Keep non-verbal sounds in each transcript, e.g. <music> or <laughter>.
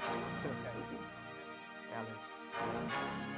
Phil K. Alan.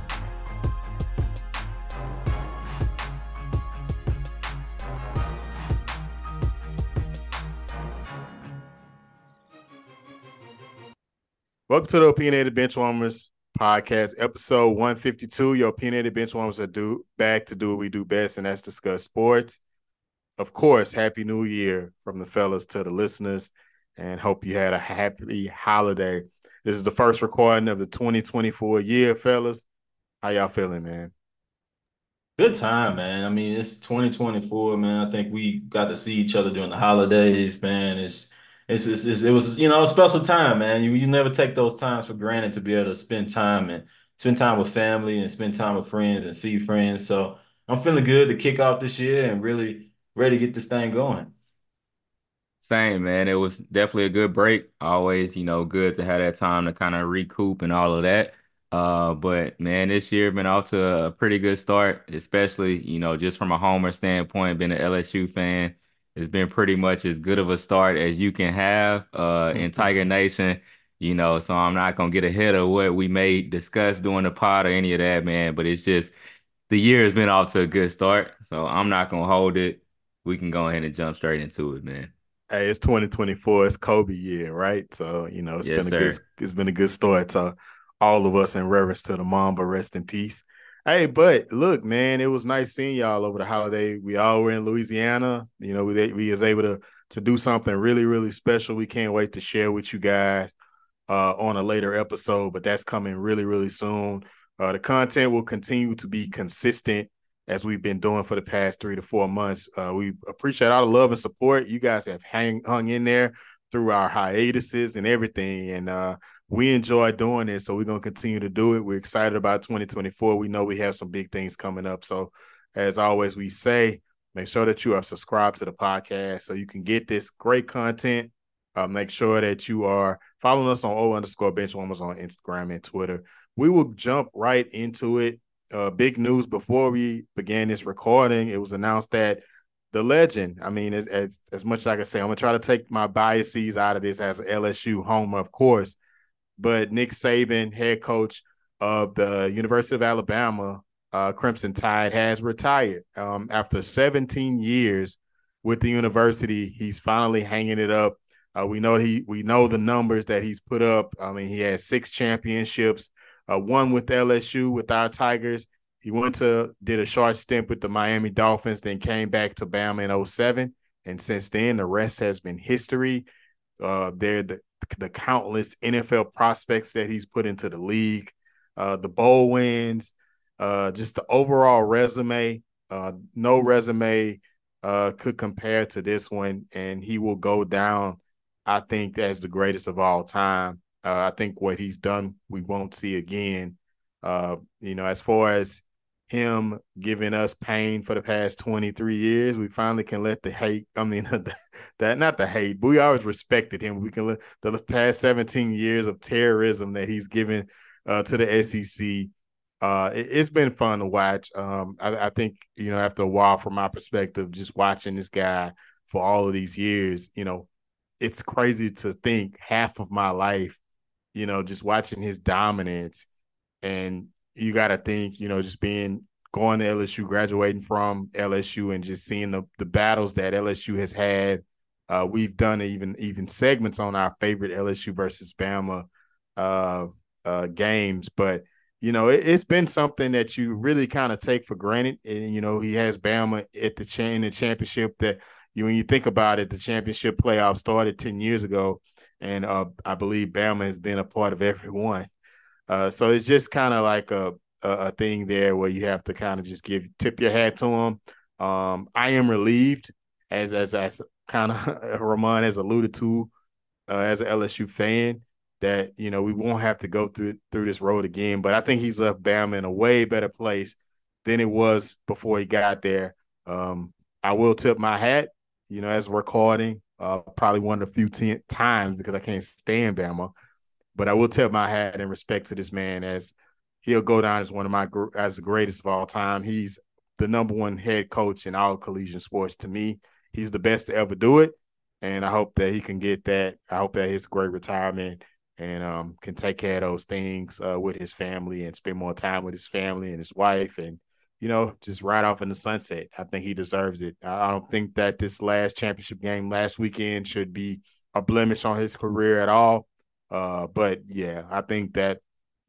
Welcome to the Opinionated Benchwarmers podcast, episode 152. Your Opinionated Benchwarmers are do, back to do what we do best, and that's discuss sports. Of course, Happy New Year from the fellas to the listeners, and hope you had a happy holiday. This is the first recording of the 2024 year, fellas. How y'all feeling, man? Good time, man. I mean, it's 2024, man. I think we got to see each other during the holidays, man. It's it's, it's, it's, it was you know a special time, man. You you never take those times for granted to be able to spend time and spend time with family and spend time with friends and see friends. So I'm feeling good to kick off this year and really ready to get this thing going. Same, man. It was definitely a good break. Always, you know, good to have that time to kind of recoup and all of that. Uh, but man, this year been off to a pretty good start, especially, you know, just from a homer standpoint, being an LSU fan it's been pretty much as good of a start as you can have uh, in Tiger Nation. You know, so I'm not gonna get ahead of what we may discuss during the pod or any of that, man. But it's just the year has been off to a good start, so I'm not gonna hold it. We can go ahead and jump straight into it, man. Hey, it's 2024. It's Kobe year, right? So you know, it's yes, been a sir. good it's been a good start to all of us in reverence to the Mamba. Rest in peace. Hey, but look, man, it was nice seeing y'all over the holiday. We all were in Louisiana. You know, we we was able to to do something really really special. We can't wait to share with you guys uh, on a later episode, but that's coming really really soon. Uh, the content will continue to be consistent as we've been doing for the past three to four months. Uh, we appreciate all the love and support you guys have hang, hung in there through our hiatuses and everything, and uh, we enjoy doing it, so we're gonna continue to do it. We're excited about 2024. We know we have some big things coming up. So, as always, we say make sure that you are subscribed to the podcast so you can get this great content. Uh, make sure that you are following us on O underscore benchwarmers on Instagram and Twitter. We will jump right into it. Uh, big news before we began this recording. It was announced that the legend. I mean, as, as, as much as I can say, I'm gonna try to take my biases out of this as LSU homer, of course but Nick Saban, head coach of the University of Alabama uh, Crimson Tide, has retired um, after 17 years with the university. He's finally hanging it up. Uh, we know he we know the numbers that he's put up. I mean, he has six championships, uh, one with LSU with our Tigers. He went to did a short stint with the Miami Dolphins, then came back to Bama in 07. And since then, the rest has been history. Uh, they're the the countless NFL prospects that he's put into the league, uh, the bowl wins, uh, just the overall resume. Uh, no resume uh, could compare to this one, and he will go down, I think, as the greatest of all time. Uh, I think what he's done, we won't see again. Uh, you know, as far as him giving us pain for the past 23 years. We finally can let the hate, I mean, <laughs> that not the hate, but we always respected him. We can let the past 17 years of terrorism that he's given uh, to the SEC. Uh, it, has been fun to watch. Um, I, I, think, you know, after a while, from my perspective, just watching this guy for all of these years, you know, it's crazy to think half of my life, you know, just watching his dominance and you got to think, you know, just being going to LSU, graduating from LSU, and just seeing the the battles that LSU has had. Uh, we've done even even segments on our favorite LSU versus Bama uh, uh, games, but you know it, has been something that you really kind of take for granted. And you know he has Bama at the chain the championship that you when you think about it, the championship playoff started 10 years ago, and uh, I believe Bama has been a part of every <laughs> one. Uh, so it's just kind of like a, a, a thing there where you have to kind of just give tip your hat to them. Um, I am relieved, as as as kind of <laughs> Ramon has alluded to, uh, as an LSU fan, that you know we won't have to go through through this road again. But I think he's left Bama in a way better place than it was before he got there. Um, I will tip my hat, you know, as recording, uh, probably one of the few t- times because I can't stand Bama, but I will tip my hat in respect to this man as he'll go down as one of my as the greatest of all time. He's the number one head coach in all collegiate sports to me. He's the best to ever do it, and I hope that he can get that. I hope that he's a great retirement and um, can take care of those things uh, with his family and spend more time with his family and his wife and you know just ride off in the sunset. I think he deserves it. I don't think that this last championship game last weekend should be a blemish on his career at all. Uh, but yeah, I think that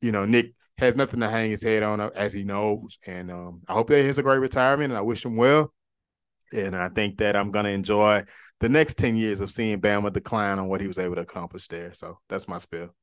you know Nick has nothing to hang his head on uh, as he knows, and um, I hope that he has a great retirement, and I wish him well. And I think that I'm gonna enjoy the next 10 years of seeing Bama decline on what he was able to accomplish there. So that's my spill.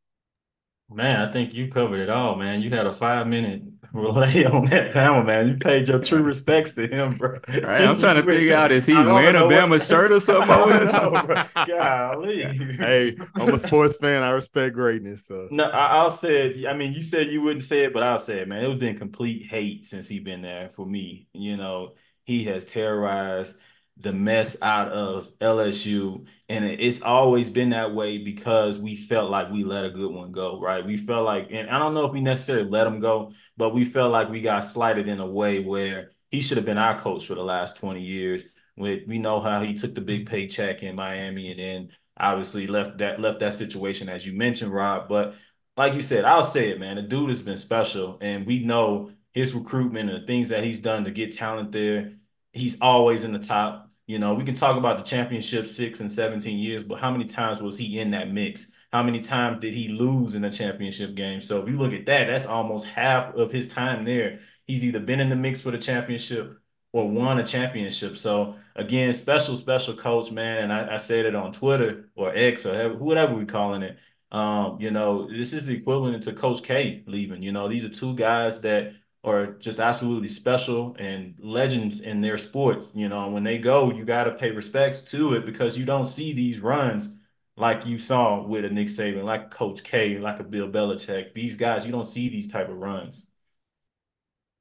Man, I think you covered it all, man. You had a five minute <laughs> relay on that Bama, man. You paid your true respects to him, bro. All right, <laughs> I'm trying to figure out is he wearing a Bama what... <laughs> shirt or something? know, Golly. hey, I'm a sports fan. I respect greatness. So no, I, will say it. I mean, you said you wouldn't say it, but I'll say it, man. It was been complete hate since he been there for me. You know, he has terrorized the mess out of LSU. And it's always been that way because we felt like we let a good one go, right? We felt like, and I don't know if we necessarily let him go, but we felt like we got slighted in a way where he should have been our coach for the last 20 years. We, we know how he took the big paycheck in Miami and then obviously left that left that situation as you mentioned, Rob. But like you said, I'll say it, man. The dude has been special, and we know his recruitment and the things that he's done to get talent there. He's always in the top you know, we can talk about the championship six and 17 years, but how many times was he in that mix? How many times did he lose in a championship game? So if you look at that, that's almost half of his time there. He's either been in the mix for the championship or won a championship. So again, special, special coach, man. And I, I said it on Twitter or X or whatever we're calling it. Um, you know, this is the equivalent to Coach K leaving. You know, these are two guys that are just absolutely special and legends in their sports. You know, when they go, you got to pay respects to it because you don't see these runs like you saw with a Nick Saban, like Coach K, like a Bill Belichick. These guys, you don't see these type of runs.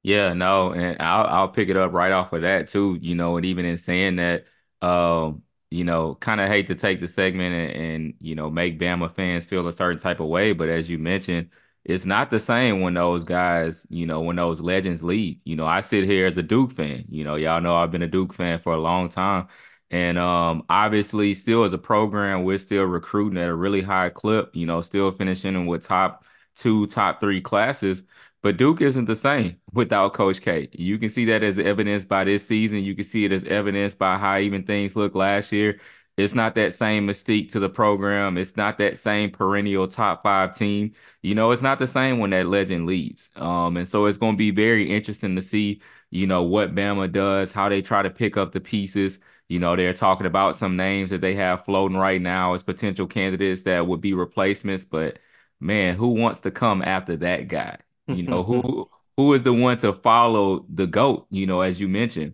Yeah, no, and I'll I'll pick it up right off of that too. You know, and even in saying that, um, you know, kind of hate to take the segment and, and you know make Bama fans feel a certain type of way, but as you mentioned it's not the same when those guys, you know, when those legends leave. You know, I sit here as a Duke fan. You know, y'all know I've been a Duke fan for a long time. And um, obviously, still as a program, we're still recruiting at a really high clip, you know, still finishing with top two, top three classes. But Duke isn't the same <laughs> without Coach K. You can see that as evidenced by this season. You can see it as evidenced by how even things look last year. It's not that same mystique to the program. It's not that same perennial top five team. You know, it's not the same when that legend leaves. Um, and so it's going to be very interesting to see, you know, what Bama does, how they try to pick up the pieces. You know, they're talking about some names that they have floating right now as potential candidates that would be replacements. But man, who wants to come after that guy? You know, who <laughs> who is the one to follow the GOAT, you know, as you mentioned.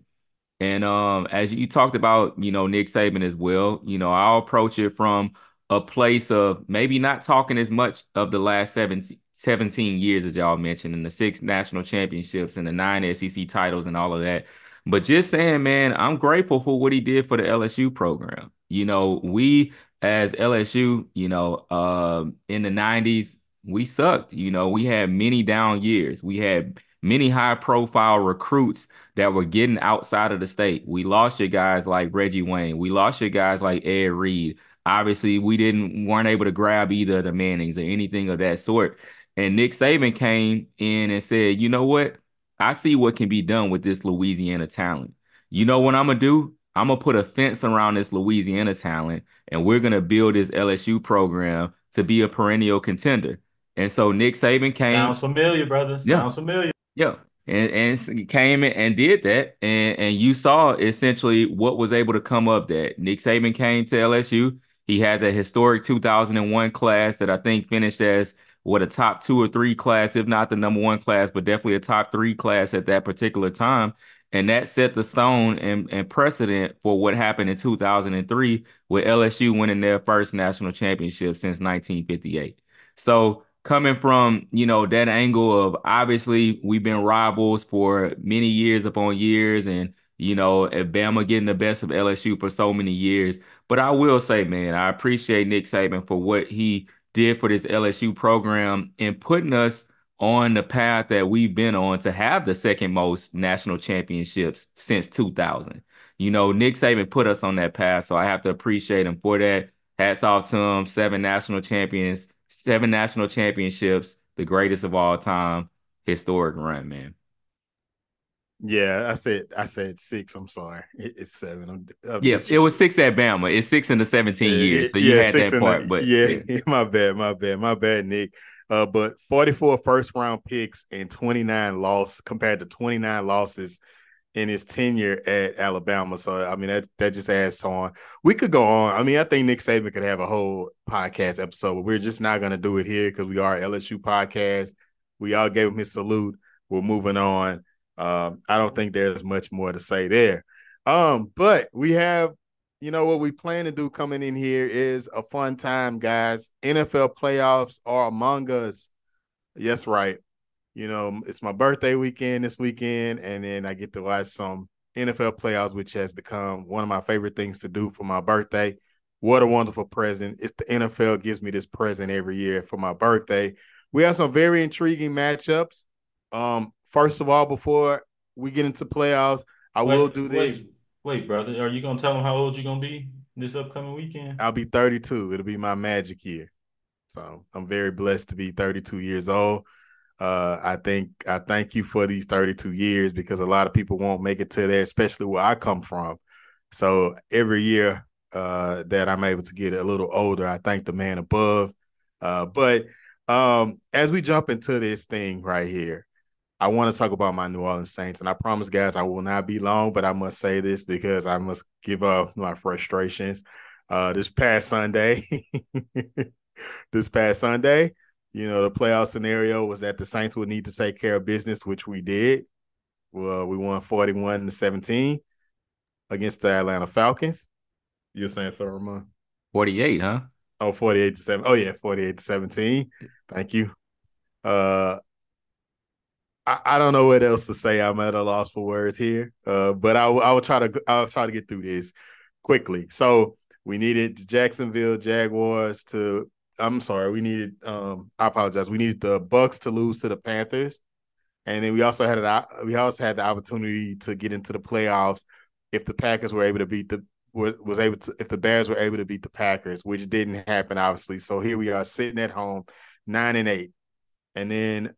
And um, as you talked about, you know, Nick Saban as well, you know, I'll approach it from a place of maybe not talking as much of the last 17, 17 years as y'all mentioned, and the six national championships and the nine SEC titles and all of that. But just saying, man, I'm grateful for what he did for the LSU program. You know, we as LSU, you know, uh, in the 90s, we sucked. You know, we had many down years. We had many high profile recruits that were getting outside of the state. We lost your guys like Reggie Wayne. We lost your guys like Ed Reed. Obviously, we didn't weren't able to grab either of the Mannings or anything of that sort. And Nick Saban came in and said, "You know what? I see what can be done with this Louisiana talent. You know what I'm gonna do? I'm gonna put a fence around this Louisiana talent, and we're gonna build this LSU program to be a perennial contender." And so Nick Saban came. Sounds familiar, brother. Sounds yeah. familiar. Yeah. And, and came and did that. And, and you saw essentially what was able to come up that. Nick Saban came to LSU. He had the historic 2001 class that I think finished as what a top two or three class, if not the number one class, but definitely a top three class at that particular time. And that set the stone and, and precedent for what happened in 2003 with LSU winning their first national championship since 1958. So coming from you know that angle of obviously we've been rivals for many years upon years and you know Bama getting the best of LSU for so many years. But I will say man I appreciate Nick Saban for what he did for this LSU program and putting us on the path that we've been on to have the second most national championships since 2000 you know Nick Saban put us on that path so I have to appreciate him for that. Hats off to him. Seven national champions seven national championships, the greatest of all time, historic run, man. Yeah, I said I said six. I'm sorry, it, it's 7 I'm, I'm yeah, it was six at Bama. It's six in the 17 yeah, years, so you yeah, had that part. The, but yeah, yeah, <laughs> my bad, my bad, my bad, Nick. Uh, but 44 first round picks and 29 loss compared to 29 losses in his tenure at Alabama. So I mean that that just adds to on. We could go on. I mean, I think Nick Saban could have a whole podcast episode, but we're just not gonna do it here because we are LSU podcast. We all gave him his salute. We're moving on. Um, I don't think there's much more to say there. Um, but we have, you know, what we plan to do coming in here is a fun time, guys. NFL playoffs are among us. Yes, right you know, it's my birthday weekend this weekend, and then I get to watch some NFL playoffs, which has become one of my favorite things to do for my birthday. What a wonderful present. It's the NFL gives me this present every year for my birthday. We have some very intriguing matchups. Um, first of all, before we get into playoffs, I wait, will do this. Wait, wait, brother. Are you gonna tell them how old you're gonna be this upcoming weekend? I'll be 32. It'll be my magic year. So I'm very blessed to be 32 years old. Uh, I think I thank you for these 32 years because a lot of people won't make it to there, especially where I come from. So every year uh, that I'm able to get a little older, I thank the man above. Uh, but um, as we jump into this thing right here, I want to talk about my New Orleans Saints, and I promise, guys, I will not be long, but I must say this because I must give up my frustrations. Uh, this past Sunday, <laughs> this past Sunday, you know, the playoff scenario was that the Saints would need to take care of business, which we did. Well, we won 41 to 17 against the Atlanta Falcons. You're saying so, Ramon? 48, huh? Oh, 48 to 7. Oh, yeah, 48 to 17. Thank you. Uh I, I don't know what else to say. I'm at a loss for words here. Uh, but I, I will try to I'll try to get through this quickly. So we needed Jacksonville Jaguars to I'm sorry, we needed um I apologize. We needed the Bucs to lose to the Panthers. And then we also had an we also had the opportunity to get into the playoffs if the Packers were able to beat the was able to if the Bears were able to beat the Packers, which didn't happen obviously. So here we are sitting at home, nine and eight, and then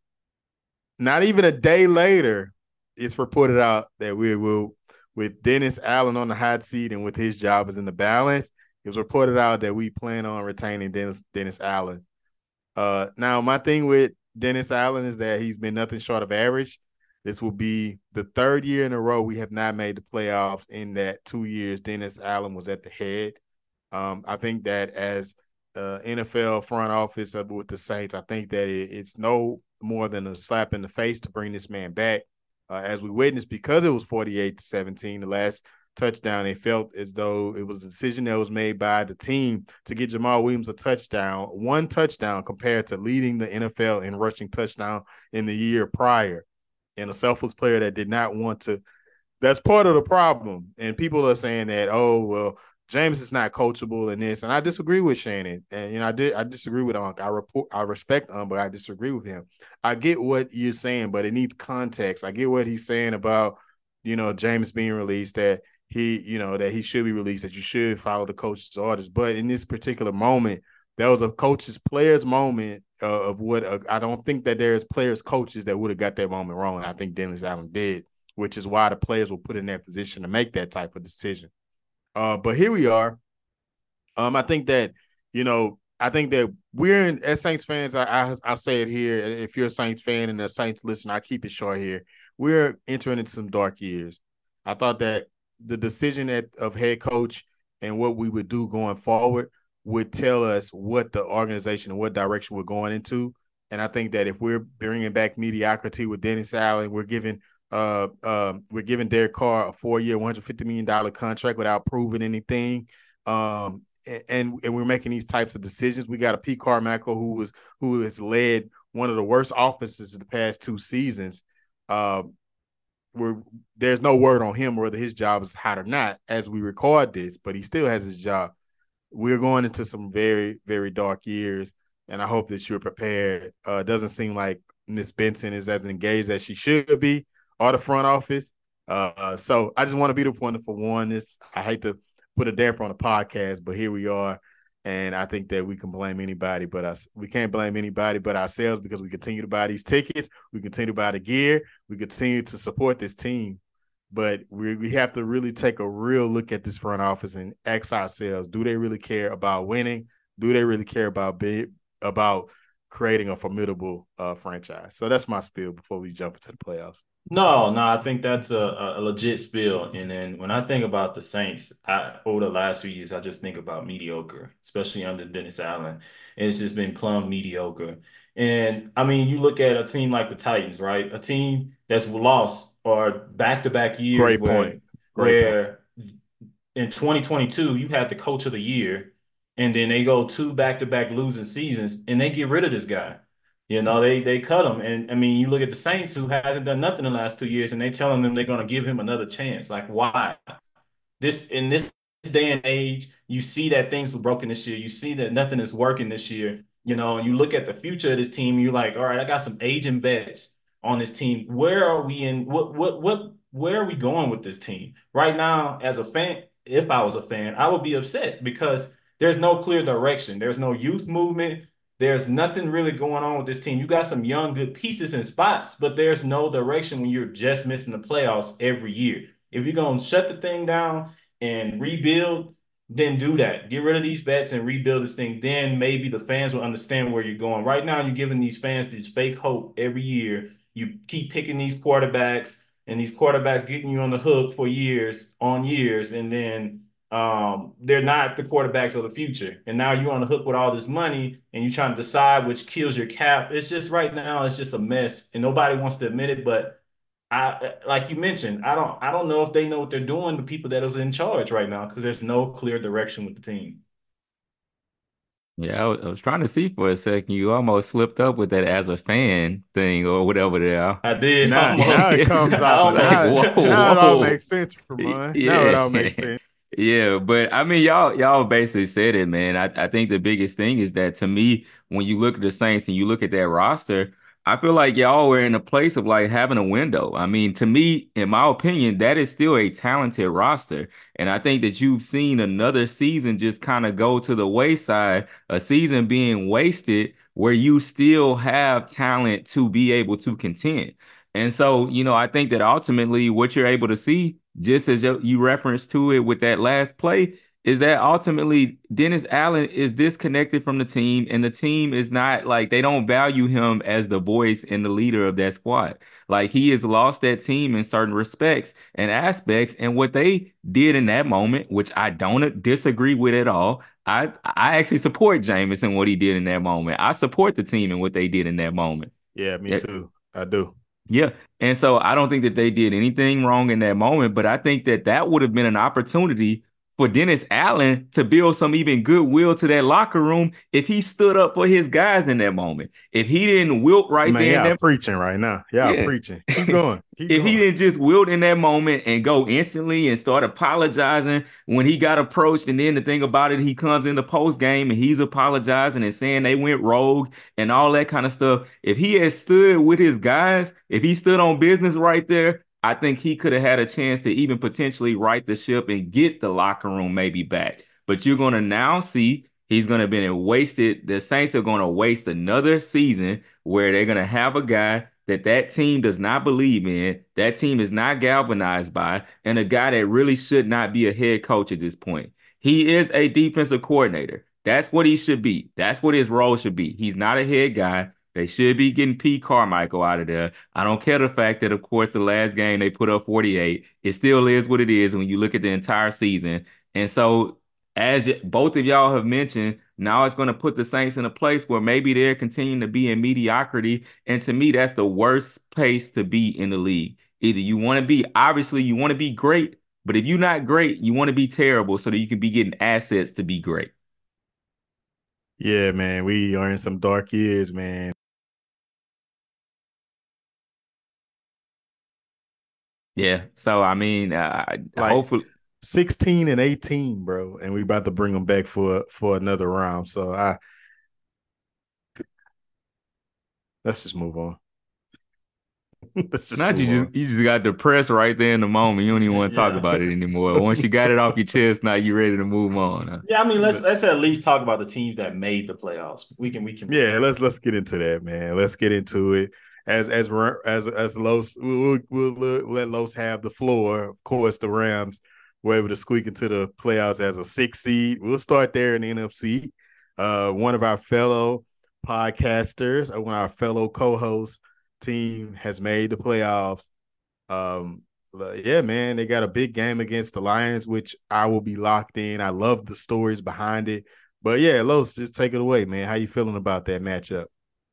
not even a day later, it's reported out that we will with Dennis Allen on the hot seat and with his job is in the balance, it was reported out that we plan on retaining Dennis Dennis Allen. Uh, now my thing with Dennis Allen is that he's been nothing short of average. This will be the third year in a row we have not made the playoffs. In that two years, Dennis Allen was at the head. Um, I think that as uh, NFL front office with the Saints, I think that it, it's no more than a slap in the face to bring this man back. Uh, as we witnessed, because it was 48 to 17, the last touchdown. It felt as though it was a decision that was made by the team to get Jamaal Williams a touchdown, one touchdown compared to leading the NFL in rushing touchdown in the year prior. And a selfless player that did not want to. That's part of the problem. And people are saying that, oh, well, Jameis is not coachable in this, and I disagree with Shannon. And you know, I did I disagree with Unc. I report I respect Unc, but I disagree with him. I get what you're saying, but it needs context. I get what he's saying about you know Jameis being released. That he, you know, that he should be released, that you should follow the coach's orders. But in this particular moment, that was a coach's players moment uh, of what uh, I don't think that there's players coaches that would have got that moment wrong. I think Dennis Allen did, which is why the players were put in that position to make that type of decision. Uh, but here we are. Um, I think that you know, I think that we're in, as Saints fans. I, I I'll say it here. If you're a Saints fan and a Saints listener, I keep it short here we're entering into some dark years. I thought that the decision at, of head coach and what we would do going forward would tell us what the organization and what direction we're going into. And I think that if we're bringing back mediocrity with Dennis Allen, we're giving uh, uh, we're giving Derek Carr a four-year, one hundred fifty million dollar contract without proving anything. Um, and and we're making these types of decisions. We got a Pete Carmichael who was who has led one of the worst offenses in the past two seasons. Uh, we're there's no word on him whether his job is hot or not as we record this, but he still has his job. We're going into some very very dark years, and I hope that you're prepared. Uh, doesn't seem like Miss Benson is as engaged as she should be, or the front office. Uh, so I just want to be the one for one. This I hate to put a damper on the podcast, but here we are. And I think that we can blame anybody but us. We can't blame anybody but ourselves because we continue to buy these tickets. We continue to buy the gear. We continue to support this team. But we, we have to really take a real look at this front office and ask ourselves: Do they really care about winning? Do they really care about being about creating a formidable uh, franchise? So that's my spiel before we jump into the playoffs. No, no, I think that's a, a legit spill. And then when I think about the Saints, I, over the last few years, I just think about mediocre, especially under Dennis Allen. And it's just been plumb mediocre. And I mean, you look at a team like the Titans, right? A team that's lost or back to back years. Great where, point. Great where point. in 2022, you had the coach of the year, and then they go two back to back losing seasons, and they get rid of this guy. You know, they they cut him, and I mean, you look at the Saints who haven't done nothing in the last two years, and they telling them they're to give him another chance. Like, why? This in this day and age, you see that things were broken this year. You see that nothing is working this year. You know, and you look at the future of this team. You're like, all right, I got some aging vets on this team. Where are we in? What what what? Where are we going with this team right now? As a fan, if I was a fan, I would be upset because there's no clear direction. There's no youth movement. There's nothing really going on with this team. You got some young, good pieces and spots, but there's no direction when you're just missing the playoffs every year. If you're going to shut the thing down and rebuild, then do that. Get rid of these vets and rebuild this thing. Then maybe the fans will understand where you're going. Right now, you're giving these fans this fake hope every year. You keep picking these quarterbacks, and these quarterbacks getting you on the hook for years on years, and then um, they're not the quarterbacks of the future. And now you're on the hook with all this money and you're trying to decide which kills your cap. It's just right now, it's just a mess. And nobody wants to admit it. But I like you mentioned, I don't I don't know if they know what they're doing, the people that is in charge right now, because there's no clear direction with the team. Yeah, I was, I was, trying to see for a second. You almost slipped up with that as a fan thing or whatever there. I did. Now, now it comes <laughs> out. Now, whoa, now it all makes sense for mine. Yeah. Now it all makes sense. Yeah, but I mean, y'all y'all basically said it, man. I, I think the biggest thing is that to me, when you look at the Saints and you look at that roster, I feel like y'all were in a place of like having a window. I mean, to me, in my opinion, that is still a talented roster. And I think that you've seen another season just kind of go to the wayside, a season being wasted where you still have talent to be able to contend. And so, you know, I think that ultimately what you're able to see just as you referenced to it with that last play, is that ultimately Dennis Allen is disconnected from the team, and the team is not like they don't value him as the voice and the leader of that squad. Like he has lost that team in certain respects and aspects, and what they did in that moment, which I don't disagree with at all. I I actually support Jameis and what he did in that moment. I support the team and what they did in that moment. Yeah, me too. I do. Yeah. And so I don't think that they did anything wrong in that moment, but I think that that would have been an opportunity for Dennis Allen to build some even goodwill to that locker room if he stood up for his guys in that moment. If he didn't wilt right Man, there, yeah, preaching right now. Yeah, yeah. preaching. Keep going. <laughs> Keep if going. he didn't just wilt in that moment and go instantly and start apologizing when he got approached, and then the thing about it, he comes in the post game and he's apologizing and saying they went rogue and all that kind of stuff. If he had stood with his guys, if he stood on business right there, I think he could have had a chance to even potentially right the ship and get the locker room maybe back. But you're going to now see he's going to be wasted. The Saints are going to waste another season where they're going to have a guy that that team does not believe in, that team is not galvanized by, and a guy that really should not be a head coach at this point. He is a defensive coordinator. That's what he should be. That's what his role should be. He's not a head guy. They should be getting Pete Carmichael out of there. I don't care the fact that, of course, the last game they put up 48. It still is what it is when you look at the entire season. And so, as both of y'all have mentioned, now it's going to put the Saints in a place where maybe they're continuing to be in mediocrity. And to me, that's the worst place to be in the league. Either you want to be, obviously, you want to be great, but if you're not great, you want to be terrible so that you can be getting assets to be great. Yeah, man, we are in some dark years, man. Yeah. So I mean, uh, like hopefully 16 and 18, bro, and we about to bring them back for for another round. So I let's just move on. <laughs> just Not you just you just got depressed right there in the moment. You don't even want to talk yeah. about it anymore. <laughs> Once you got it off your chest, now you're ready to move on. Huh? Yeah, I mean, let's let's at least talk about the teams that made the playoffs. We can we can. Yeah, let's let's get into that, man. Let's get into it as as as as Los we'll, we'll, let Los have the floor. Of course, the Rams were able to squeak into the playoffs as a six seed. We'll start there in the NFC. Uh, one of our fellow podcasters, uh, one of our fellow co-hosts, team has made the playoffs. Um, yeah, man, they got a big game against the Lions, which I will be locked in. I love the stories behind it. But yeah, Los, just take it away, man. How you feeling about that matchup?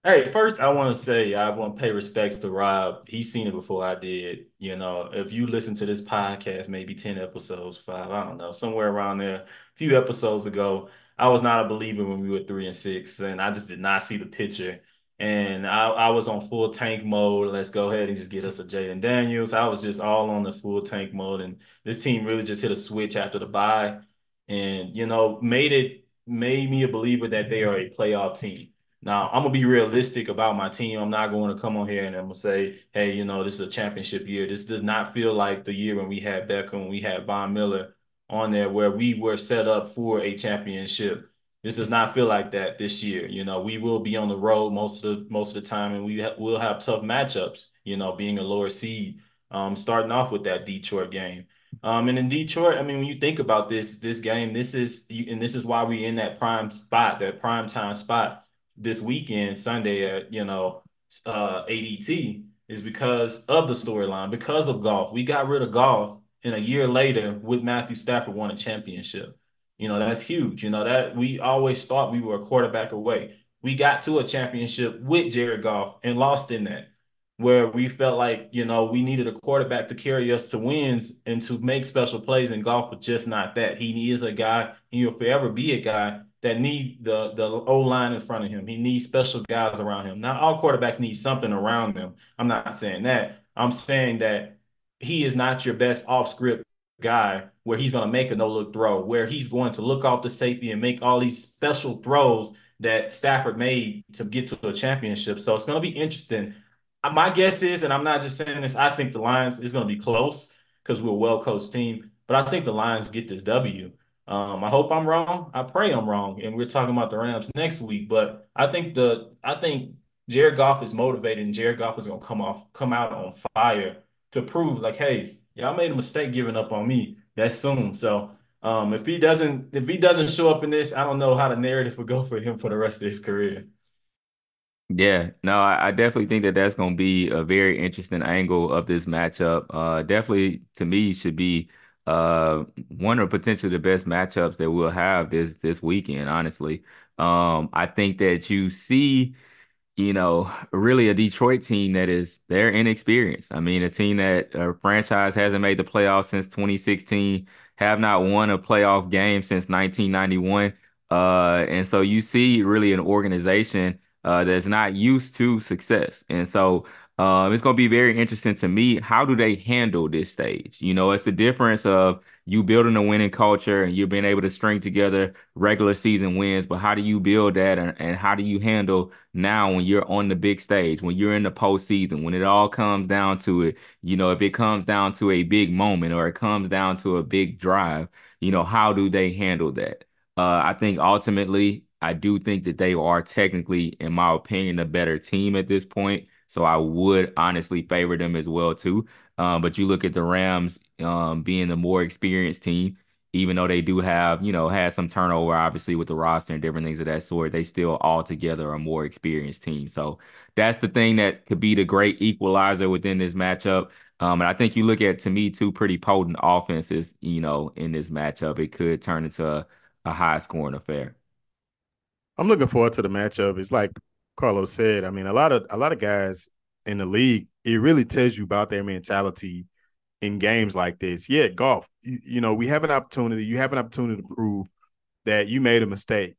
Hey, first I want to say I want to pay respects to Rob. He's seen it before I did. You know, if you listen to this podcast, maybe 10 episodes, five, I don't know, somewhere around there, a few episodes ago, I was not a believer when we were three and six, and I just did not see the picture. And I, I was on full tank mode. Let's go ahead and just get us a Jayden Daniels. I was just all on the full tank mode. And this team really just hit a switch after the bye and, you know, made it, made me a believer that they are a playoff team now, I'm gonna be realistic about my team. I'm not going to come on here and I'm gonna say, hey, you know, this is a championship year. This does not feel like the year when we had Beckham, we had Von Miller on there, where we were set up for a championship. This does not feel like that this year. You know, we will be on the road most of the most of the time, and we ha- will have tough matchups. You know, being a lower seed, um, starting off with that Detroit game. Um, and in Detroit, I mean, when you think about this, this game, this is, and this is why we're in that prime spot, that prime time spot this weekend, Sunday at you know uh, ADT, is because of the storyline, because of Goff. We got rid of Goff, and a year later, with Matthew Stafford, won a championship. You know that's huge. You know that we always thought we were a quarterback away. We got to a championship with Jared Goff and lost in that, where we felt like you know we needed a quarterback to carry us to wins and to make special plays. And Goff was just not that. He is a guy. He will forever be a guy that need the the O line in front of him. He needs special guys around him. Now, all quarterbacks need something around them. I'm not saying that. I'm saying that he is not your best off script guy where he's going to make a no look throw, where he's going to look off the safety and make all these special throws that Stafford made to get to a championship. So it's going to be interesting. Uh, my guess is, and I'm not just saying this, I think the Lions is going to be close because we're a well coached team, but I think the Lions get this W. Um, I hope I'm wrong. I pray I'm wrong. And we're talking about the Rams next week. But I think the I think Jared Goff is motivated and Jared Goff is gonna come off, come out on fire to prove like, hey, y'all made a mistake giving up on me that soon. So um, if he doesn't if he doesn't show up in this, I don't know how the narrative would go for him for the rest of his career. Yeah, no, I, I definitely think that that's going to be a very interesting angle of this matchup. Uh, definitely to me should be uh one of potentially the best matchups that we'll have this this weekend honestly. Um i think that you see you know really a detroit team that is they're inexperienced. I mean a team that a franchise hasn't made the playoffs since 2016 have not won a playoff game since 1991 uh and so you see really an organization uh that's not used to success. And so um, it's going to be very interesting to me. How do they handle this stage? You know, it's the difference of you building a winning culture and you're being able to string together regular season wins, but how do you build that and, and how do you handle now when you're on the big stage, when you're in the postseason, when it all comes down to it? You know, if it comes down to a big moment or it comes down to a big drive, you know, how do they handle that? Uh, I think ultimately, I do think that they are technically, in my opinion, a better team at this point. So I would honestly favor them as well too. Um, but you look at the Rams um, being the more experienced team. even though they do have, you know, had some turnover, obviously with the roster and different things of that sort, they still all together a more experienced team. So that's the thing that could be the great equalizer within this matchup. Um, and I think you look at to me two pretty potent offenses, you know, in this matchup. It could turn into a, a high scoring affair. I'm looking forward to the matchup. It's like Carlos said. I mean, a lot of a lot of guys in the league, it really tells you about their mentality in games like this. Yeah, Goff. You, you know, we have an opportunity. You have an opportunity to prove that you made a mistake.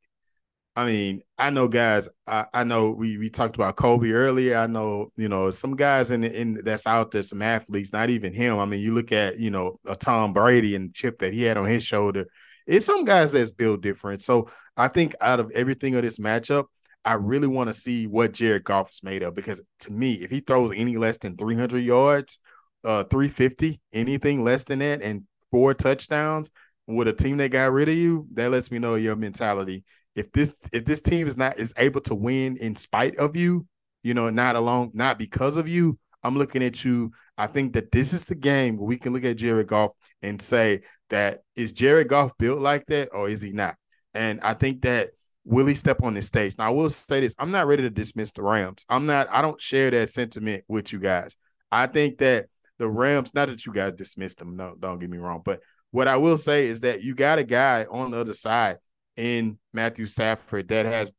I mean, I know guys. I, I know we we talked about Kobe earlier. I know you know some guys in in that's out there, some athletes. Not even him. I mean, you look at you know a Tom Brady and chip that he had on his shoulder. It's some guys that's built different. So I think out of everything of this matchup, I really want to see what Jared Goff is made of because to me, if he throws any less than 300 yards, uh 350, anything less than that, and four touchdowns with a team that got rid of you, that lets me know your mentality. If this if this team is not is able to win in spite of you, you know, not alone, not because of you, I'm looking at you. I think that this is the game where we can look at Jared Goff and say that is Jared Goff built like that or is he not? And I think that will he step on this stage? Now I will say this: I'm not ready to dismiss the Rams. I'm not. I don't share that sentiment with you guys. I think that the Rams, not that you guys dismissed them, no, don't get me wrong. But what I will say is that you got a guy on the other side in Matthew Stafford that has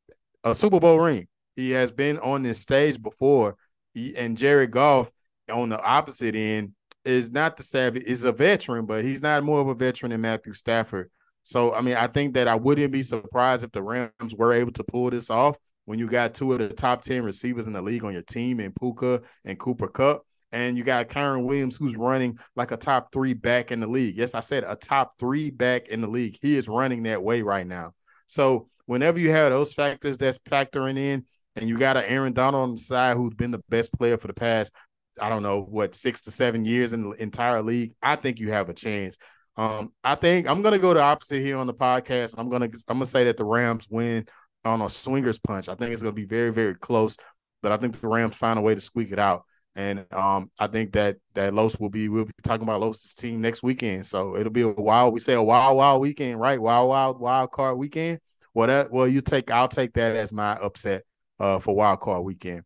a Super Bowl ring. He has been on this stage before. He, and Jared Goff on the opposite end is not the savvy, is a veteran, but he's not more of a veteran than Matthew Stafford. So, I mean, I think that I wouldn't be surprised if the Rams were able to pull this off when you got two of the top 10 receivers in the league on your team in Puka and Cooper Kupp. and you got Kyren Williams who's running like a top three back in the league. Yes, I said a top three back in the league. He is running that way right now. So whenever you have those factors that's factoring in, and you got an Aaron Donald on the side who's been the best player for the past, I don't know what six to seven years in the entire league, I think you have a chance. Um, I think I'm gonna go the opposite here on the podcast. I'm gonna I'm gonna say that the Rams win on a swingers punch. I think it's gonna be very very close, but I think the Rams find a way to squeak it out. And um, I think that that Los will be we'll be talking about Los's team next weekend. So it'll be a wild. We say a wild wild weekend, right? Wild wild wild card weekend. Well, that well you take I'll take that as my upset uh for wild card weekend.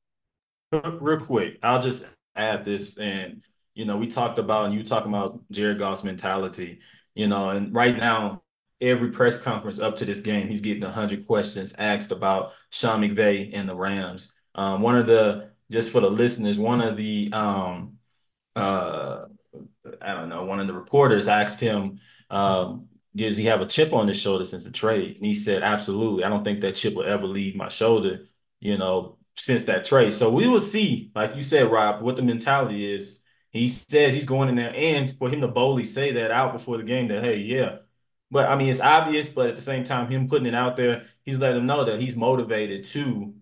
Real quick, I'll just add this, and you know we talked about and you talking about Jared Goff's mentality, you know, and right now every press conference up to this game, he's getting hundred questions asked about Sean McVay and the Rams. Um, one of the just for the listeners, one of the um uh I don't know, one of the reporters asked him, um, does he have a chip on his shoulder since the trade? And he said, Absolutely. I don't think that chip will ever leave my shoulder, you know, since that trade. So we will see, like you said, Rob, what the mentality is. He says he's going in there, and for him to boldly say that out before the game that, hey, yeah. But I mean, it's obvious, but at the same time, him putting it out there, he's letting them know that he's motivated to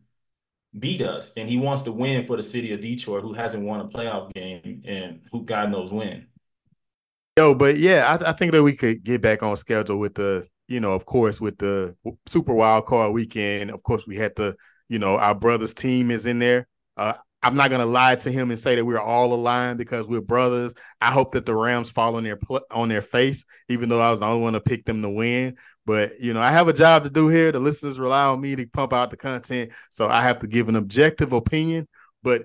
beat us, and he wants to win for the city of Detroit, who hasn't won a playoff game and who God knows when. Yo, but yeah, I, I think that we could get back on schedule with the, you know, of course, with the Super Wild Card weekend. Of course, we had the, you know, our brother's team is in there. Uh, I'm not gonna lie to him and say that we're all aligned because we're brothers. I hope that the Rams fall on their on their face, even though I was the only one to pick them to win. But you know, I have a job to do here. The listeners rely on me to pump out the content, so I have to give an objective opinion. But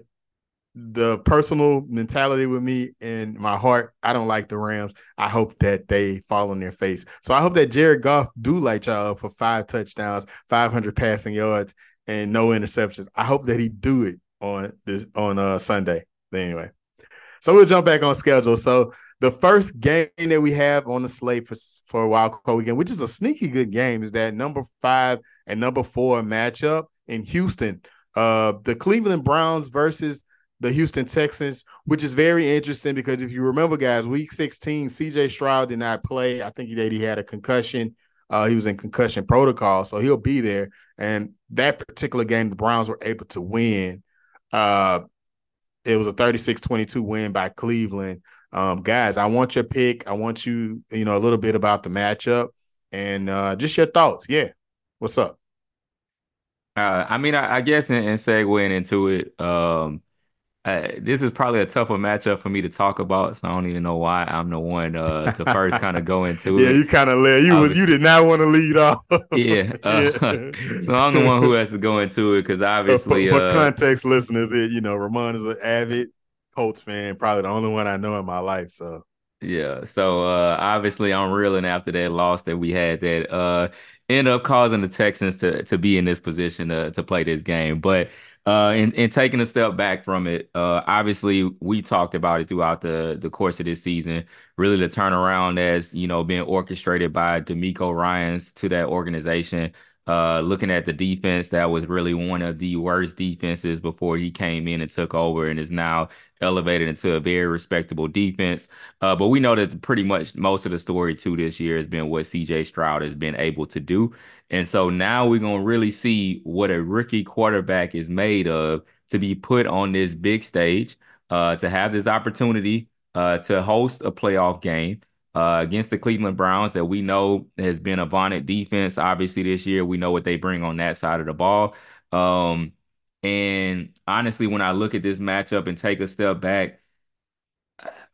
the personal mentality with me and my heart, I don't like the Rams. I hope that they fall on their face. So I hope that Jared Goff do light y'all up for five touchdowns, 500 passing yards, and no interceptions. I hope that he do it on this on uh Sunday. But anyway, so we'll jump back on schedule. So the first game that we have on the slate for for Wild Card Weekend, which is a sneaky good game, is that number five and number four matchup in Houston. Uh, the Cleveland Browns versus the Houston Texans, which is very interesting because if you remember, guys, Week 16, C.J. Stroud did not play. I think he did. He had a concussion. Uh, he was in concussion protocol, so he'll be there. And that particular game, the Browns were able to win. Uh, it was a 36-22 win by Cleveland. Um, guys, I want your pick. I want you, you know, a little bit about the matchup and uh, just your thoughts. Yeah. What's up? Uh, I mean, I, I guess in, in segueing into it, um, uh, this is probably a tougher matchup for me to talk about, so I don't even know why I'm the one uh, to first kind of go into <laughs> yeah, it. Yeah, you kind of led. You was, you did not want to lead off. <laughs> yeah, <laughs> uh, so I'm the one who has to go into it because obviously, for, for uh, context listeners, it, you know, Ramon is an avid Colts fan, probably the only one I know in my life. So yeah, so uh, obviously I'm reeling after that loss that we had that ended up causing the Texans to to be in this position to to play this game, but uh, and, taking a step back from it, uh, obviously we talked about it throughout the the course of this season. Really, the turnaround as you know being orchestrated by DeMeco Ryans to that organization. Uh, looking at the defense, that was really one of the worst defenses before he came in and took over, and is now elevated into a very respectable defense. Uh, but we know that pretty much most of the story too this year has been what CJ Stroud has been able to do. And so now we're going to really see what a rookie quarterback is made of to be put on this big stage, uh, to have this opportunity uh, to host a playoff game. Uh, against the Cleveland Browns that we know has been a vaunted defense. Obviously, this year we know what they bring on that side of the ball. Um, and honestly, when I look at this matchup and take a step back,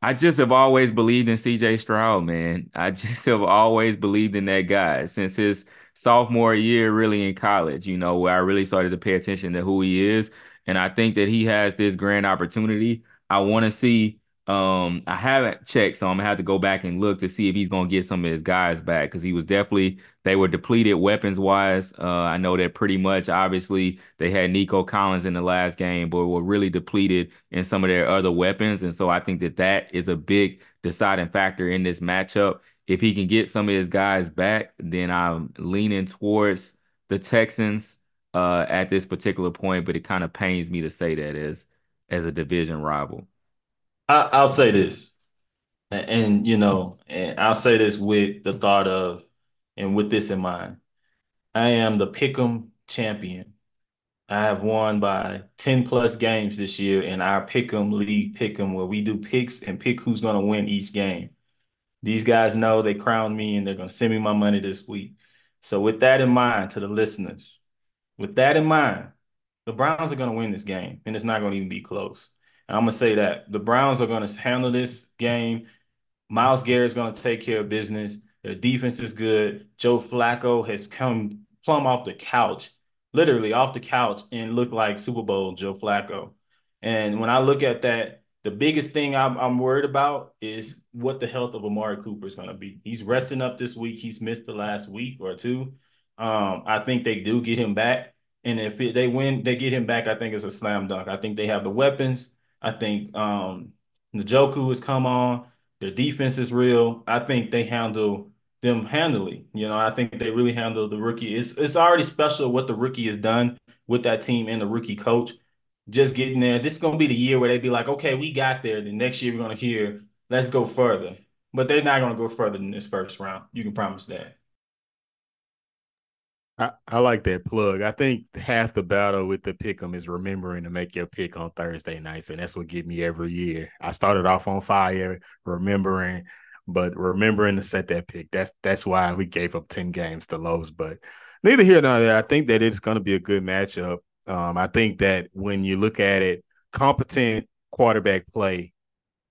I just have always believed in CJ Stroud, man. I <laughs> just have always believed in that guy since his sophomore year, really in college, you know, where I really started to pay attention to who he is. And I think that he has this grand opportunity. I want to see um, I haven't checked, so I'm gonna have to go back and look to see if he's gonna get some of his guys back because he was definitely they were depleted weapons wise. Uh, I know that pretty much. Obviously, they had Nico Collins in the last game, but were really depleted in some of their other weapons, and so I think that that is a big deciding factor in this matchup. If he can get some of his guys back, then I'm leaning towards the Texans uh, at this particular point. But it kind of pains me to say that as as a division rival. I, will say this, and, and, you know, and I'll say this with the thought of, and with this in mind, I am the Pick'em champion. I have won by 10 plus games this year in our Pick'em League Pick'em, where we do picks and pick who's going to win each game. These guys know they crowned me and they're going to send me my money this week. So, with that in mind, to the listeners, with that in mind, the Browns are going to win this game, and it's not going to even be close. And I'm gonna say that the Browns are gonna handle this game. Myles Garrett's gonna take care of business. Their defense is good. Joe Flacco has come plumb off the couch, literally off the couch, and looked like Super Bowl Joe Flacco. And when I look at that, the biggest thing I'm, I'm worried about is what the health of Amari Cooper is going to be. He's resting up this week. He's missed the last week or two. Um, I think they do get him back. And if it, they win, they get him back, I think it's a slam dunk. I think they have the weapons. I think um Njoku has come on. Their defense is real. I think they handle them handily. You know, I think they really handle the rookie. It's it's already special what the rookie has done with that team and the rookie coach. Just getting there. This is gonna be the year where they be like, okay, we got there. The next year we're gonna hear, let's go further. But they're not gonna go further than this first round. You can promise that. I, I like that plug. I think half the battle with the pick 'em is remembering to make your pick on Thursday nights, and that's what get me every year. I started off on fire, remembering, but remembering to set that pick. That's that's why we gave up ten games to Lowe's. But neither here nor there. I think that it's going to be a good matchup. Um, I think that when you look at it, competent quarterback play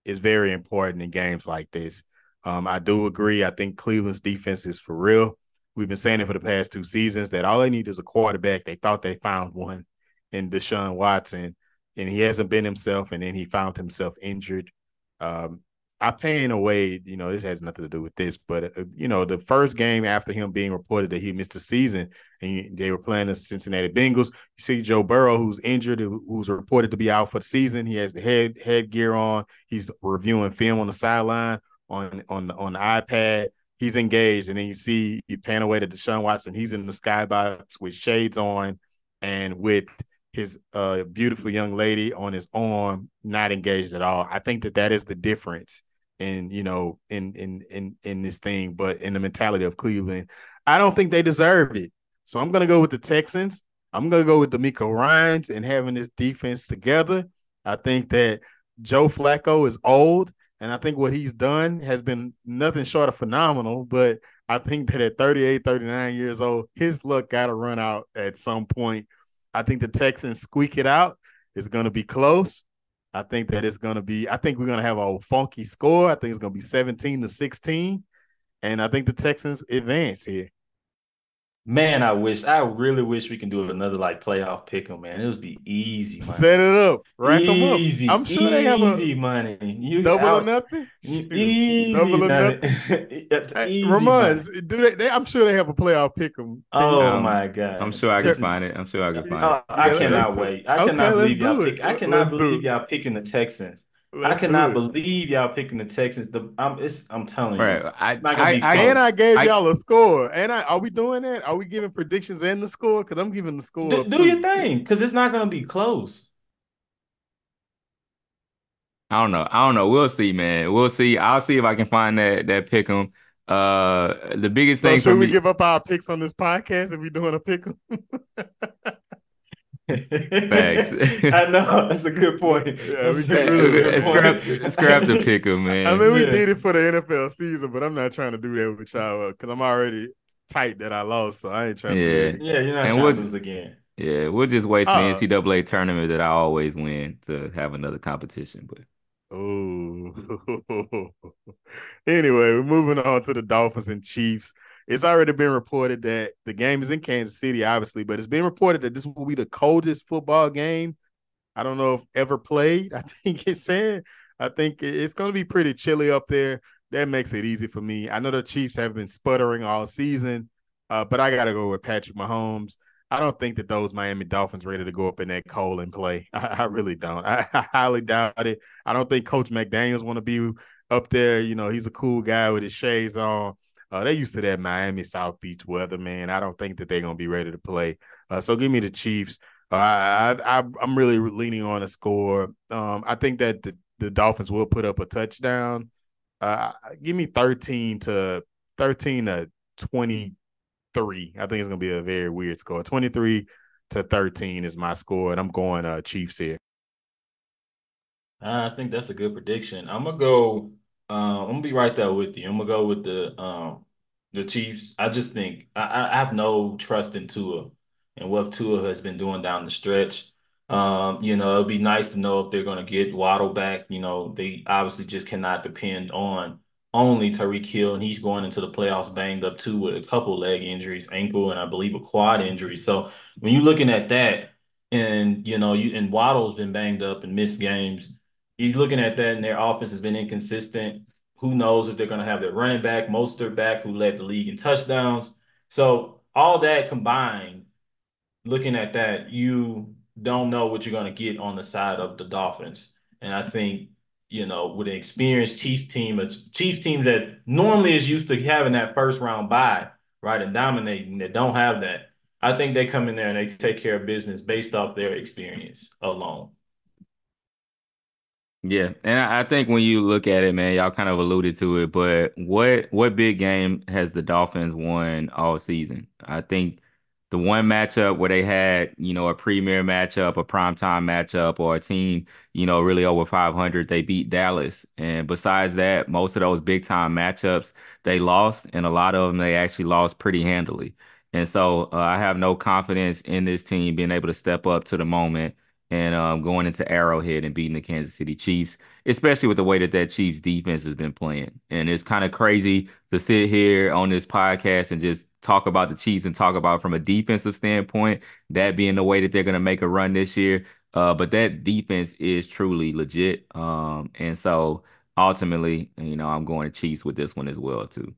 is very important in games like this. Um, I do agree. I think Cleveland's defense is for real. We've been saying it for the past two seasons that all they need is a quarterback. They thought they found one in Deshaun Watson, and he hasn't been himself. And then he found himself injured. Um, I pain away, you know, this has nothing to do with this, but uh, you know, the first game after him being reported that he missed the season, and they were playing the Cincinnati Bengals. You see Joe Burrow, who's injured, who's reported to be out for the season. He has the head headgear on. He's reviewing film on the sideline on on the, on the iPad he's engaged, and then you see you pan away to Deshaun Watson. He's in the skybox with shades on and with his uh, beautiful young lady on his arm, not engaged at all. I think that that is the difference in you know in in in in this thing, but in the mentality of Cleveland, I don't think they deserve it. So I'm gonna go with the Texans. I'm gonna go with DeMeco Ryans and having this defense together. I think that Joe Flacco is old. And I think what he's done has been nothing short of phenomenal. But I think that at 38, 39 years old, his luck got to run out at some point. I think the Texans squeak it out. It's going to be close. I think that it's gonna be. I think we're gonna have a funky score. I think it's gonna be 17 to 16, and I think the Texans advance here. Man, I wish I really wish we can do another like playoff pick 'em, man. It would be easy money. Set it up, rack them up. Easy, I'm sure they have easy money. You double out, or nothing. Easy, double or nothing. <laughs> easy Ramon, do they, they, I'm sure they have a playoff pick 'em. Oh um, my god! I'm sure I can find it. I'm sure I can find it. I cannot wait. I cannot believe y'all. Pick, I cannot believe y'all picking the Texans. Let's I cannot believe y'all picking the Texans. The I'm it's I'm telling right. you. I, I, I and I gave I, y'all a score. And I are we doing that? Are we giving predictions and the score? Because I'm giving the score. Do, do your thing, because it's not gonna be close. I don't know. I don't know. We'll see, man. We'll see. I'll see if I can find that that pick 'em. Uh, the biggest so thing. Should we me... give up our picks on this podcast if we're doing a pick 'em? <laughs> Thanks. <laughs> I know that's a good point. Yeah, we can really scrap, scrap the picker, <laughs> man. I mean, we yeah. did it for the NFL season, but I'm not trying to do that with y'all because I'm already tight that I lost, so I ain't trying. Yeah, to yeah, you're not and trying we'll, to lose again. Yeah, we'll just wait to uh, the NCAA tournament that I always win to have another competition. But oh, <laughs> anyway, we're moving on to the Dolphins and Chiefs it's already been reported that the game is in Kansas City, obviously, but it's been reported that this will be the coldest football game I don't know if ever played. <laughs> I think it's saying I think it's going to be pretty chilly up there. That makes it easy for me. I know the Chiefs have been sputtering all season, uh, but I got to go with Patrick Mahomes. I don't think that those Miami Dolphins ready to go up in that cold and play. <laughs> I, I really don't. I, <laughs> I, highly doubt it. I don't think Coach McDaniels want to be up there. You know, he's a cool guy with his shades on. Uh, they used to that Miami South Beach weather, man. I don't think that they're gonna be ready to play. Uh, so give me the Chiefs. Uh, I, I I'm really leaning on a score. Um, I think that the, the Dolphins will put up a touchdown. Uh, give me 13 to 13 to 23. I think it's gonna be a very weird score. 23 to 13 is my score, and I'm going uh Chiefs here. I think that's a good prediction. I'm gonna go um, I'm gonna be right there with you. I'm gonna go with the um the Chiefs. I just think I, I have no trust in Tua and what Tua has been doing down the stretch. Um, you know, it'd be nice to know if they're gonna get Waddle back. You know, they obviously just cannot depend on only Tyreek Hill, and he's going into the playoffs banged up too with a couple leg injuries, ankle, and I believe a quad injury. So when you're looking at that, and you know, you and Waddle's been banged up and missed games you're looking at that, and their offense has been inconsistent. Who knows if they're going to have their running back, Mostert back, who led the league in touchdowns. So all that combined, looking at that, you don't know what you're going to get on the side of the Dolphins. And I think you know, with an experienced Chiefs team, a Chiefs team that normally is used to having that first round bye, right, and dominating, that don't have that. I think they come in there and they take care of business based off their experience alone. Yeah, and I think when you look at it, man, y'all kind of alluded to it, but what what big game has the Dolphins won all season? I think the one matchup where they had, you know, a premier matchup, a primetime matchup, or a team, you know, really over 500, they beat Dallas. And besides that, most of those big time matchups they lost, and a lot of them they actually lost pretty handily. And so uh, I have no confidence in this team being able to step up to the moment and um, going into Arrowhead and beating the Kansas City Chiefs, especially with the way that that Chiefs defense has been playing. And it's kind of crazy to sit here on this podcast and just talk about the Chiefs and talk about from a defensive standpoint, that being the way that they're going to make a run this year. Uh, but that defense is truly legit. Um, and so ultimately, you know, I'm going to Chiefs with this one as well, too.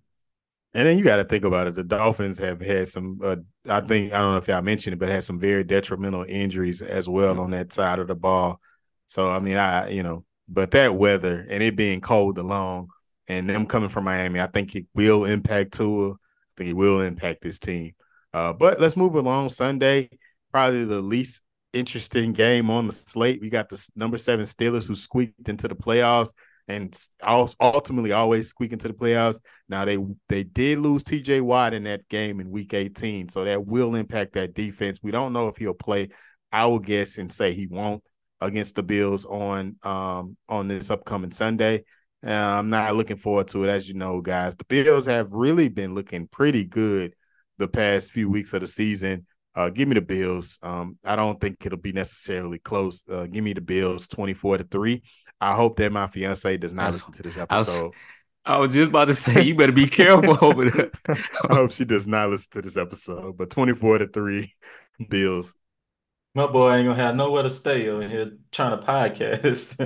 And then you got to think about it. The Dolphins have had some, uh, I think, I don't know if y'all mentioned it, but had some very detrimental injuries as well on that side of the ball. So, I mean, I, you know, but that weather and it being cold along and them coming from Miami, I think it will impact Tua. I think it will impact this team. Uh, but let's move along. Sunday, probably the least interesting game on the slate. We got the number seven Steelers who squeaked into the playoffs and ultimately always squeak into the playoffs. Now they they did lose T.J. Watt in that game in Week 18, so that will impact that defense. We don't know if he'll play. I will guess and say he won't against the Bills on um on this upcoming Sunday. Uh, I'm not looking forward to it, as you know, guys. The Bills have really been looking pretty good the past few weeks of the season. Uh, give me the Bills. Um, I don't think it'll be necessarily close. Uh, give me the Bills, twenty four to three. I hope that my fiance does not listen to this episode. <laughs> I was just about to say you better be careful over there. <laughs> I hope she does not listen to this episode. But twenty four to three, <laughs> Bills. My boy ain't gonna have nowhere to stay over here trying to podcast.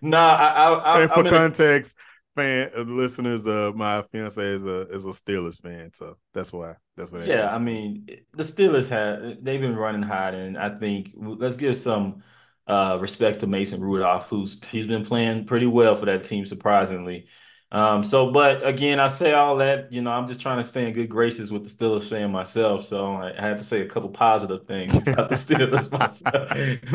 nah, I, I, I and for I'm context, fan uh, listeners, uh, my fiance is a is a Steelers fan, so that's why. That's what. Yeah, I mean, the Steelers have they've been running hot, and I think let's give some uh, respect to Mason Rudolph, who's he's been playing pretty well for that team, surprisingly. Um, so, but again, I say all that, you know, I'm just trying to stay in good graces with the Steelers fan myself. So I, I had to say a couple positive things about the Steelers <laughs> myself.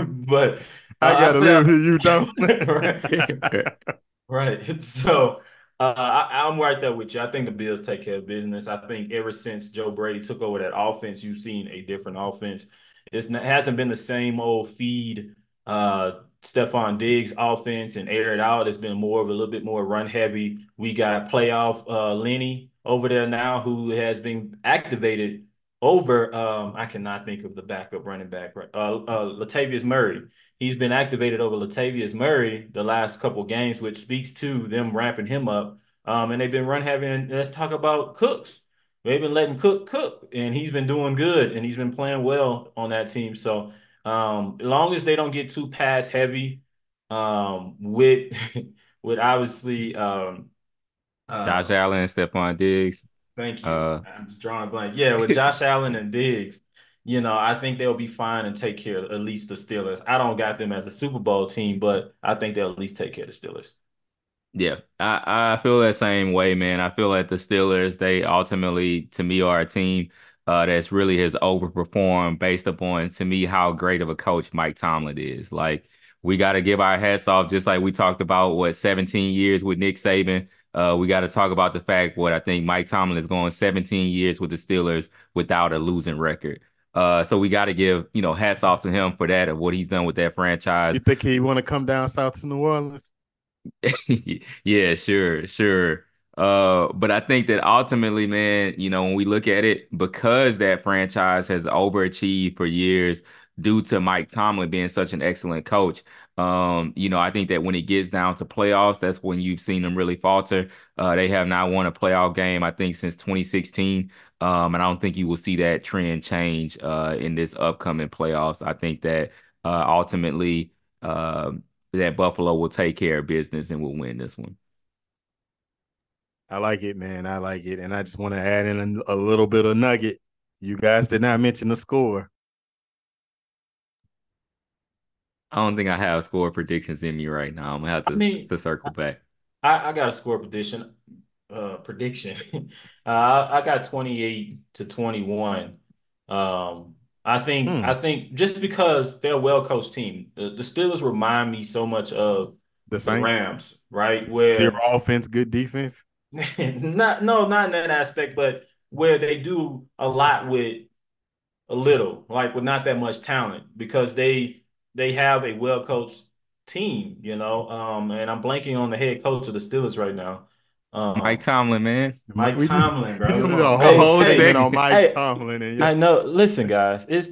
<laughs> but I gotta live here, you don't. <laughs> right. Right. <laughs> So uh, I, am right there with you. I think the Bills take care of business. I think ever since Joe Brady took over that offense, you've seen a different offense. It's, it hasn't been the same old feed uh Stefon Diggs offense and air it out. It's been more of a little bit more run heavy. We got playoff uh, Lenny over there now who has been activated over. Um, I cannot think of the backup running back. Uh, uh, Latavius Murray. He's been activated over Latavius Murray the last couple games, which speaks to them ramping him up. Um, and they've been run having. Let's talk about Cooks. They've been letting Cook cook, and he's been doing good, and he's been playing well on that team. So um, as long as they don't get too pass heavy, um, with <laughs> with obviously um, uh, Josh Allen and Stefon Diggs. Thank you. Uh, I'm just drawing a blank. Yeah, with Josh <laughs> Allen and Diggs, you know, I think they'll be fine and take care of at least the Steelers. I don't got them as a Super Bowl team, but I think they'll at least take care of the Steelers. Yeah, I, I feel that same way, man. I feel like the Steelers, they ultimately, to me, are a team uh, that's really has overperformed based upon to me how great of a coach Mike Tomlin is. Like we got to give our hats off, just like we talked about what 17 years with Nick Saban. Uh, we got to talk about the fact what I think Mike Tomlin is going 17 years with the Steelers without a losing record. Uh, so we got to give you know hats off to him for that and what he's done with that franchise. You think he want to come down south to New Orleans? <laughs> yeah, sure, sure. Uh, but I think that ultimately, man, you know, when we look at it, because that franchise has overachieved for years due to Mike Tomlin being such an excellent coach, um, you know, I think that when it gets down to playoffs, that's when you've seen them really falter. Uh, they have not won a playoff game, I think, since 2016. Um, and I don't think you will see that trend change uh, in this upcoming playoffs. I think that uh, ultimately uh, that Buffalo will take care of business and will win this one. I like it, man. I like it. And I just want to add in a, a little bit of nugget. You guys did not mention the score. I don't think I have score predictions in me right now. I'm gonna have to, I mean, to circle back. I, I got a score prediction. Uh, prediction. <laughs> uh, I got 28 to 21. Um, I think hmm. I think just because they're a well coached team, the, the, Steelers remind me so much of the, the Rams, right? Where zero offense, good defense. <laughs> not no, not in that aspect, but where they do a lot with a little, like with not that much talent, because they they have a well coached team, you know. Um, and I'm blanking on the head coach of the Steelers right now. Um, Mike Tomlin, man. Mike we Tomlin, just, bro. a whole hey, segment on Mike hey, Tomlin. And yeah. I know. Listen, guys, it's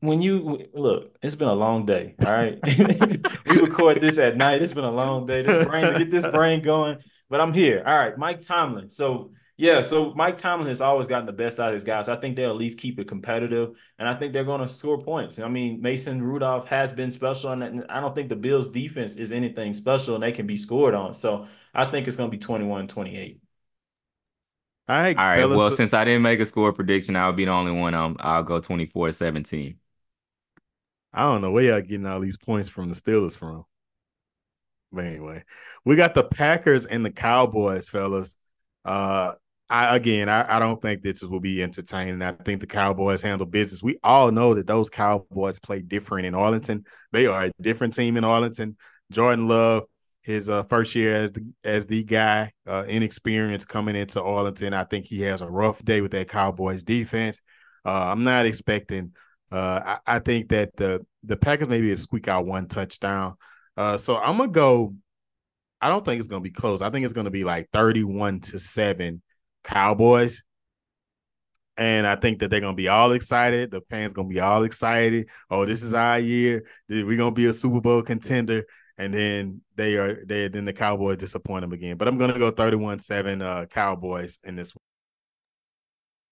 when you look, it's been a long day. All right, <laughs> we record this at night. It's been a long day. This brain to get this brain going but I'm here. All right, Mike Tomlin. So yeah, so Mike Tomlin has always gotten the best out of his guys. I think they'll at least keep it competitive, and I think they're going to score points. I mean, Mason Rudolph has been special, and I don't think the Bills' defense is anything special, and they can be scored on. So I think it's going to be 21 28. All right. All right. Well, since I didn't make a score prediction, I'll be the only one. Um, I'll go 24 17. I don't know where y'all getting all these points from the Steelers from. But anyway, we got the Packers and the Cowboys, fellas. Uh, I again, I, I don't think this will be entertaining. I think the Cowboys handle business. We all know that those Cowboys play different in Arlington. They are a different team in Arlington. Jordan Love, his uh, first year as the as the guy, uh, inexperienced coming into Arlington. I think he has a rough day with that Cowboys defense. Uh, I'm not expecting. Uh, I, I, think that the the Packers maybe a squeak out one touchdown. Uh, so I'm gonna go. I don't think it's gonna be close. I think it's gonna be like 31 to seven Cowboys. And I think that they're gonna be all excited. The fans gonna be all excited. Oh, this is our year. We're gonna be a Super Bowl contender. And then they are they then the Cowboys disappoint them again. But I'm gonna go 31-7 uh Cowboys in this one.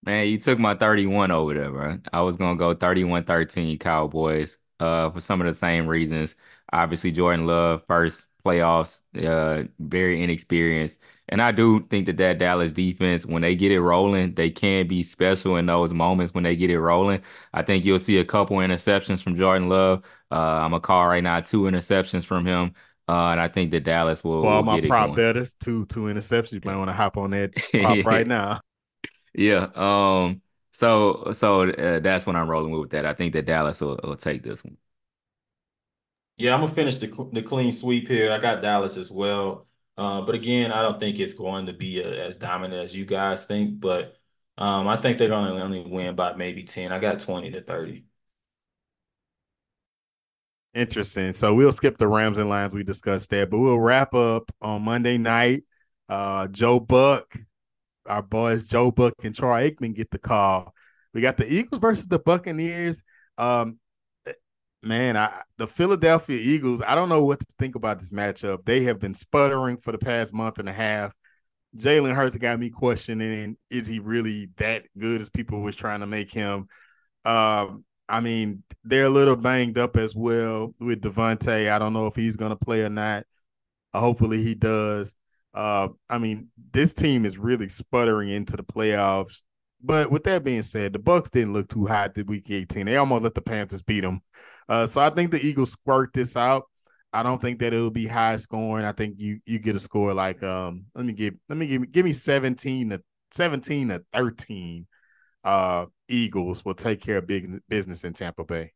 Man, you took my 31 over there, bro. I was gonna go 31-13 Cowboys uh, for some of the same reasons. Obviously, Jordan Love, first playoffs, uh, very inexperienced. And I do think that that Dallas defense, when they get it rolling, they can be special in those moments when they get it rolling. I think you'll see a couple interceptions from Jordan Love. Uh, I'm a call right now, two interceptions from him. Uh, and I think that Dallas will. Well, will my prop betters, two two interceptions. You might want to hop on that prop <laughs> right now. Yeah. Um. So so uh, that's what I'm rolling with. That I think that Dallas will, will take this one. Yeah, I'm gonna finish the the clean sweep here. I got Dallas as well, uh, but again, I don't think it's going to be a, as dominant as you guys think. But um, I think they're gonna only win by maybe ten. I got twenty to thirty. Interesting. So we'll skip the Rams and Lions. We discussed that, but we'll wrap up on Monday night. Uh, Joe Buck our boys Joe Buck and Troy Aikman get the call. We got the Eagles versus the Buccaneers. Um, man, I, the Philadelphia Eagles. I don't know what to think about this matchup. They have been sputtering for the past month and a half. Jalen Hurts got me questioning: Is he really that good as people was trying to make him? Um, I mean, they're a little banged up as well with DeVonta. I don't know if he's going to play or not. Hopefully, he does. Uh, I mean, this team is really sputtering into the playoffs. But with that being said, the Bucs didn't look too hot at week 18. They almost let the Panthers beat them. Uh, so I think the Eagles squirt this out. I don't think that it'll be high scoring. I think you you get a score like um let me give let me give give me 17 to 17 to 13. Uh Eagles will take care of big business in Tampa Bay.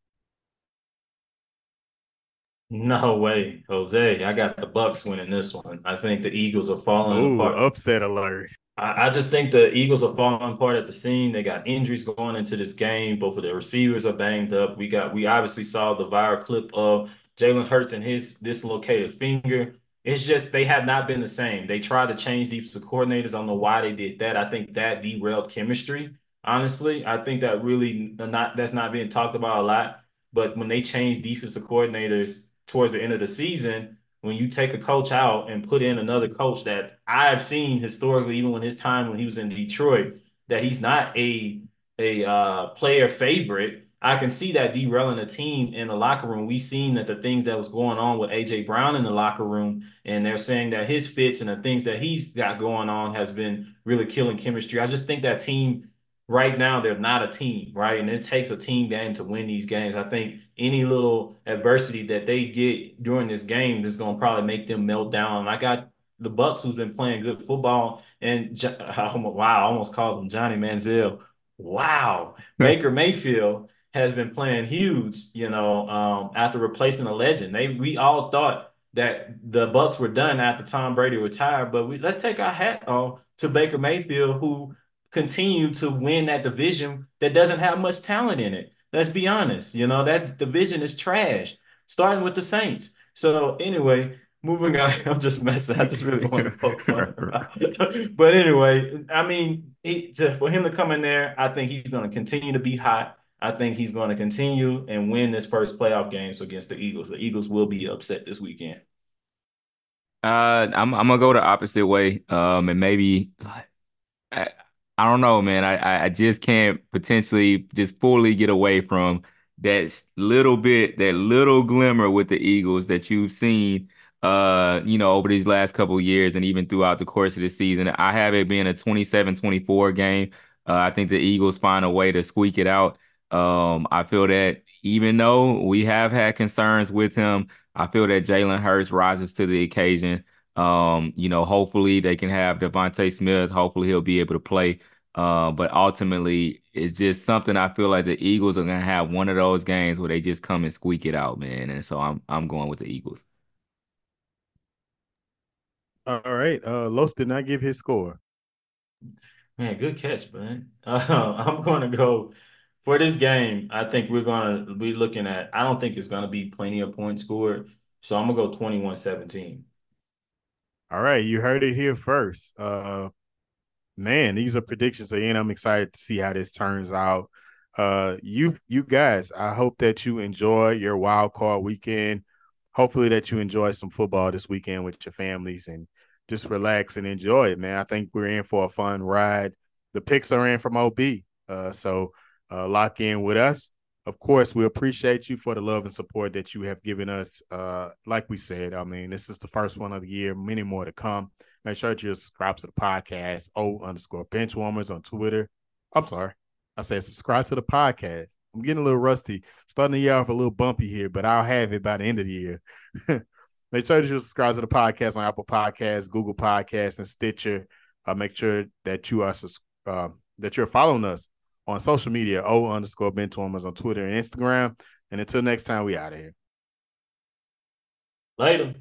No way, Jose. I got the Bucs winning this one. I think the Eagles are falling Ooh, apart. Upset alert. I, I, just think the Eagles are falling apart at the seam. They got injuries going into this game. Both of their receivers are banged up. We got we obviously saw the viral clip of Jalen Hurts and his dislocated finger. It's just they have not been the same. They tried to change defensive coordinators. I don't know why they did that. I think that derailed chemistry. Honestly, I think that really not that's not being talked about a lot. But when they change defensive coordinators towards the end of the season when you take a coach out and put in another coach that I've seen historically, even when his time when he was in Detroit, that he's not a a uh, player favorite. I can see that derailing a team in the locker room. We seen that the things that was going on with AJ Brown in the locker room, and they're saying that his fits and the things that he's got going on has been really killing chemistry. I just think that team right now they're not a team, right? And it takes a team game to win these games. I think any little adversity that they get during this game is going to probably make them melt down. I got the Bucs who's been playing good football, and <laughs> wow, I almost called him Johnny Manziel. Wow, Baker Mayfield has been playing huge. You know, um, after replacing a legend, they we all thought that the Bucs were done after Tom Brady retired, but we, let's take our hat off to Baker Mayfield, who continue to win that division that doesn't have much talent in it. Let's be honest. You know, that division is trash, starting with the Saints. So, anyway, moving on. <laughs> I'm just messing. I just really want to <laughs> poke fun. <laughs> but anyway, I mean, he, to, for him to come in there, I think he's going to continue to be hot. I think he's going to continue and win this first playoff games against the Eagles. The Eagles will be upset this weekend. Uh, I'm I'm gonna go the opposite way. Um, and maybe I, don't know, man. I I just can't potentially just fully get away from that little bit, that little glimmer with the Eagles that you've seen, uh, you know, over these last couple years and even throughout the course of the season. I have it being a 27-24 game. Uh, I think the Eagles find a way to squeak it out. Um, I feel that even though we have had concerns with him, I feel that Jalen Hurts rises to the occasion. Um, you know, hopefully they can have DeVonta Smith. Hopefully he'll be able to play. Uh, but ultimately, it's just something I feel like the Eagles are gonna have one of those games where they just come and squeak it out, man. And so I'm I'm going with the Eagles. All right. Uh Los did not give his score. Man, good catch, man. Uh, <laughs> I'm going to go for this game. I think we're going to be looking at, I don't think it's going to be plenty of points scored. So I'm going to go 21 17. All right, you heard it here first. Uh, man, these are predictions and I'm excited to see how this turns out. Uh, you you guys, I hope that you enjoy your wild card weekend. Hopefully that you enjoy some football this weekend with your families and just relax and enjoy it, man. I think we're in for a fun ride. The picks are in from OB. Uh, so uh, lock in with us. Of course, we appreciate you for the love and support that you have given us. Uh, like we said, I mean, this is the first one of the year, many more to come. Make sure you subscribe to the podcast, O underscore benchwarmers on Twitter. I'm sorry. I said subscribe to the podcast. I'm getting a little rusty, starting the year off a little bumpy here, but I'll have it by the end of the year. <laughs> make sure you subscribe to the podcast on Apple Podcasts, Google Podcasts, and Stitcher. Uh, make sure that you are uh, that you're following us on social media, O underscore Ben benchwarmers on Twitter and Instagram. And until next time, we out of here. Later.